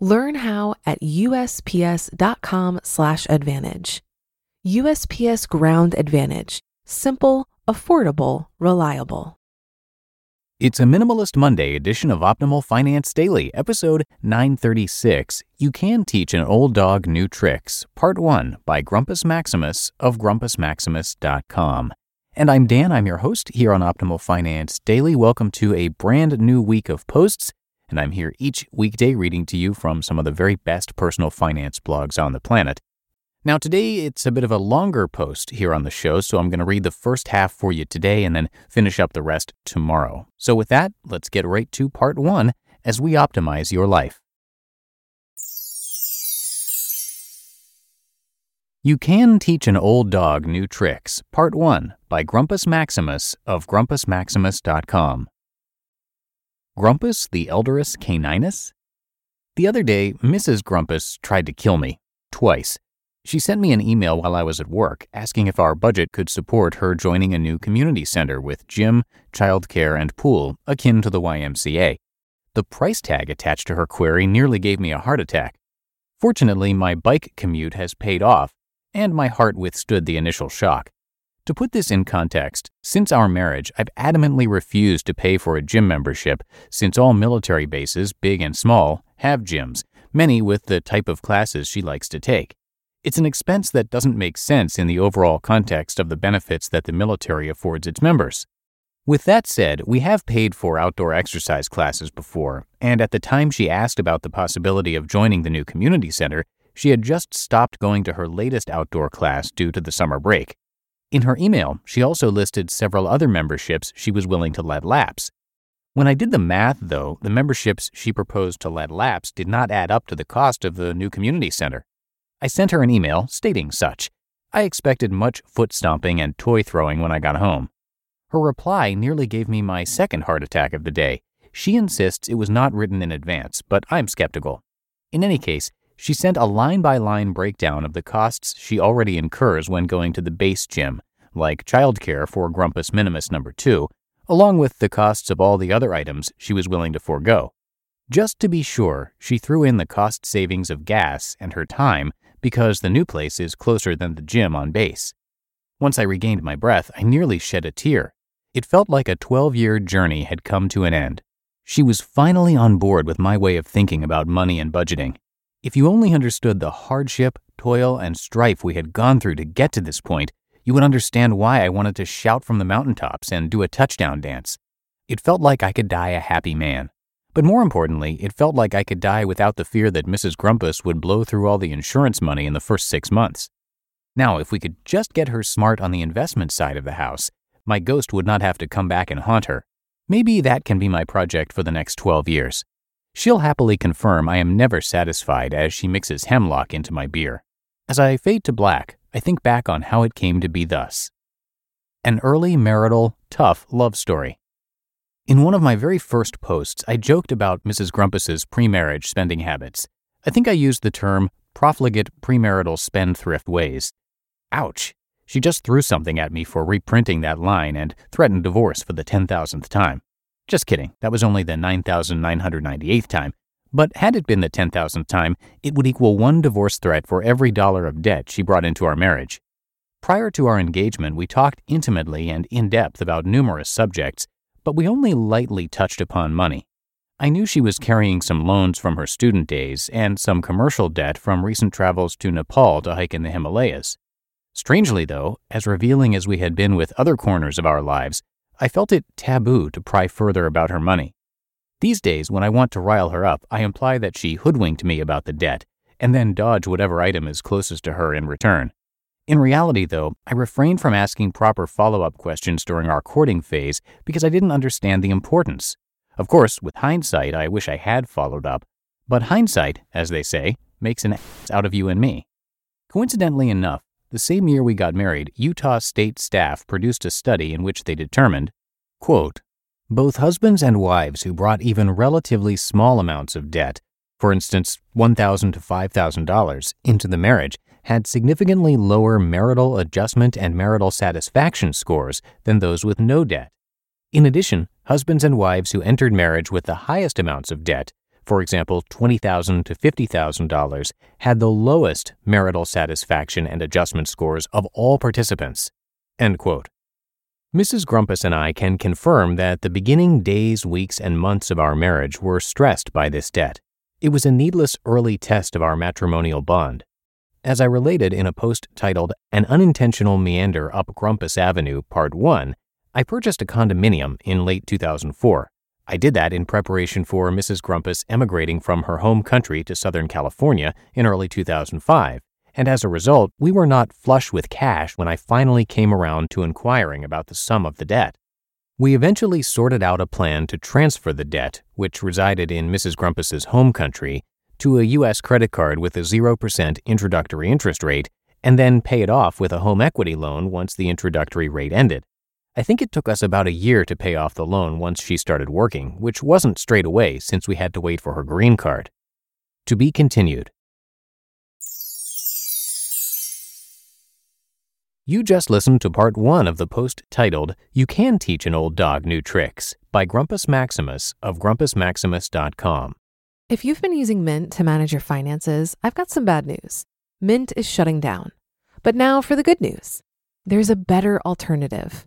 Learn how at usps.com/advantage. USPS Ground Advantage: simple, affordable, reliable. It's a Minimalist Monday edition of Optimal Finance Daily, episode 936. You Can Teach an Old Dog New Tricks, Part 1 by Grumpus Maximus of grumpusmaximus.com. And I'm Dan, I'm your host here on Optimal Finance Daily. Welcome to a brand new week of posts and I'm here each weekday reading to you from some of the very best personal finance blogs on the planet. Now, today it's a bit of a longer post here on the show, so I'm going to read the first half for you today and then finish up the rest tomorrow. So, with that, let's get right to part one as we optimize your life. You Can Teach an Old Dog New Tricks, Part 1 by Grumpus Maximus of grumpusmaximus.com. Grumpus the Elderus Caninus? The other day, Mrs. Grumpus tried to kill me. Twice. She sent me an email while I was at work asking if our budget could support her joining a new community center with gym, childcare, and pool akin to the YMCA. The price tag attached to her query nearly gave me a heart attack. Fortunately, my bike commute has paid off, and my heart withstood the initial shock. To put this in context, since our marriage, I've adamantly refused to pay for a gym membership since all military bases, big and small, have gyms, many with the type of classes she likes to take. It's an expense that doesn't make sense in the overall context of the benefits that the military affords its members. With that said, we have paid for outdoor exercise classes before, and at the time she asked about the possibility of joining the new community center, she had just stopped going to her latest outdoor class due to the summer break. In her email, she also listed several other memberships she was willing to let lapse. When I did the math, though, the memberships she proposed to let lapse did not add up to the cost of the new community center. I sent her an email stating such. I expected much foot stomping and toy throwing when I got home. Her reply nearly gave me my second heart attack of the day. She insists it was not written in advance, but I'm skeptical. In any case, she sent a line by line breakdown of the costs she already incurs when going to the base gym, like childcare for Grumpus Minimus number 2, along with the costs of all the other items she was willing to forego. Just to be sure, she threw in the cost savings of gas and her time because the new place is closer than the gym on base. Once I regained my breath, I nearly shed a tear. It felt like a 12 year journey had come to an end. She was finally on board with my way of thinking about money and budgeting. If you only understood the hardship, toil, and strife we had gone through to get to this point, you would understand why I wanted to shout from the mountaintops and do a touchdown dance. It felt like I could die a happy man. But more importantly, it felt like I could die without the fear that Mrs. Grumpus would blow through all the insurance money in the first six months. Now, if we could just get her smart on the investment side of the house, my ghost would not have to come back and haunt her. Maybe that can be my project for the next 12 years. She'll happily confirm I am never satisfied as she mixes hemlock into my beer. As I fade to black, I think back on how it came to be thus. An early marital, tough love story. In one of my very first posts, I joked about Mrs. Grumpus's pre-marriage spending habits. I think I used the term profligate premarital spendthrift ways. Ouch! She just threw something at me for reprinting that line and threatened divorce for the 10,000th time. Just kidding, that was only the 9,998th time. But had it been the 10,000th time, it would equal one divorce threat for every dollar of debt she brought into our marriage. Prior to our engagement, we talked intimately and in depth about numerous subjects, but we only lightly touched upon money. I knew she was carrying some loans from her student days and some commercial debt from recent travels to Nepal to hike in the Himalayas. Strangely, though, as revealing as we had been with other corners of our lives, I felt it taboo to pry further about her money. These days, when I want to rile her up, I imply that she hoodwinked me about the debt, and then dodge whatever item is closest to her in return. In reality, though, I refrained from asking proper follow up questions during our courting phase because I didn't understand the importance. Of course, with hindsight, I wish I had followed up, But hindsight, as they say, makes an ass out of you and me. Coincidentally enough, the same year we got married, Utah state staff produced a study in which they determined, quote, both husbands and wives who brought even relatively small amounts of debt, for instance, $1,000 to $5,000, into the marriage had significantly lower marital adjustment and marital satisfaction scores than those with no debt. In addition, husbands and wives who entered marriage with the highest amounts of debt, for example, 20,000 to $50,000, had the lowest marital satisfaction and adjustment scores of all participants. End quote. Mrs. Grumpus and I can confirm that the beginning days, weeks, and months of our marriage were stressed by this debt. It was a needless early test of our matrimonial bond. As I related in a post titled An Unintentional Meander Up Grumpus Avenue, Part 1, I purchased a condominium in late 2004. I did that in preparation for Mrs. Grumpus emigrating from her home country to Southern California in early 2005, and as a result, we were not flush with cash when I finally came around to inquiring about the sum of the debt. We eventually sorted out a plan to transfer the debt, which resided in Mrs. Grumpus's home country, to a U.S. credit card with a 0% introductory interest rate and then pay it off with a home equity loan once the introductory rate ended. I think it took us about a year to pay off the loan once she started working, which wasn't straight away since we had to wait for her green card. To be continued. You just listened to part one of the post titled You Can Teach an Old Dog New Tricks by Grumpus Maximus of grumpusmaximus.com. If you've been using Mint to manage your finances, I've got some bad news. Mint is shutting down. But now for the good news there's a better alternative.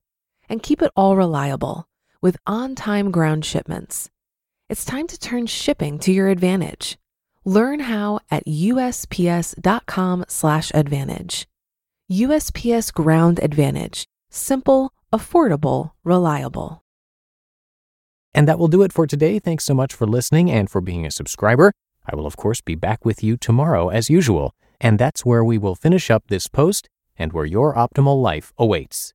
And keep it all reliable with on time ground shipments. It's time to turn shipping to your advantage. Learn how at USPS.com/slash advantage. USPS Ground Advantage. Simple, affordable, reliable. And that will do it for today. Thanks so much for listening and for being a subscriber. I will, of course, be back with you tomorrow as usual. And that's where we will finish up this post and where your optimal life awaits.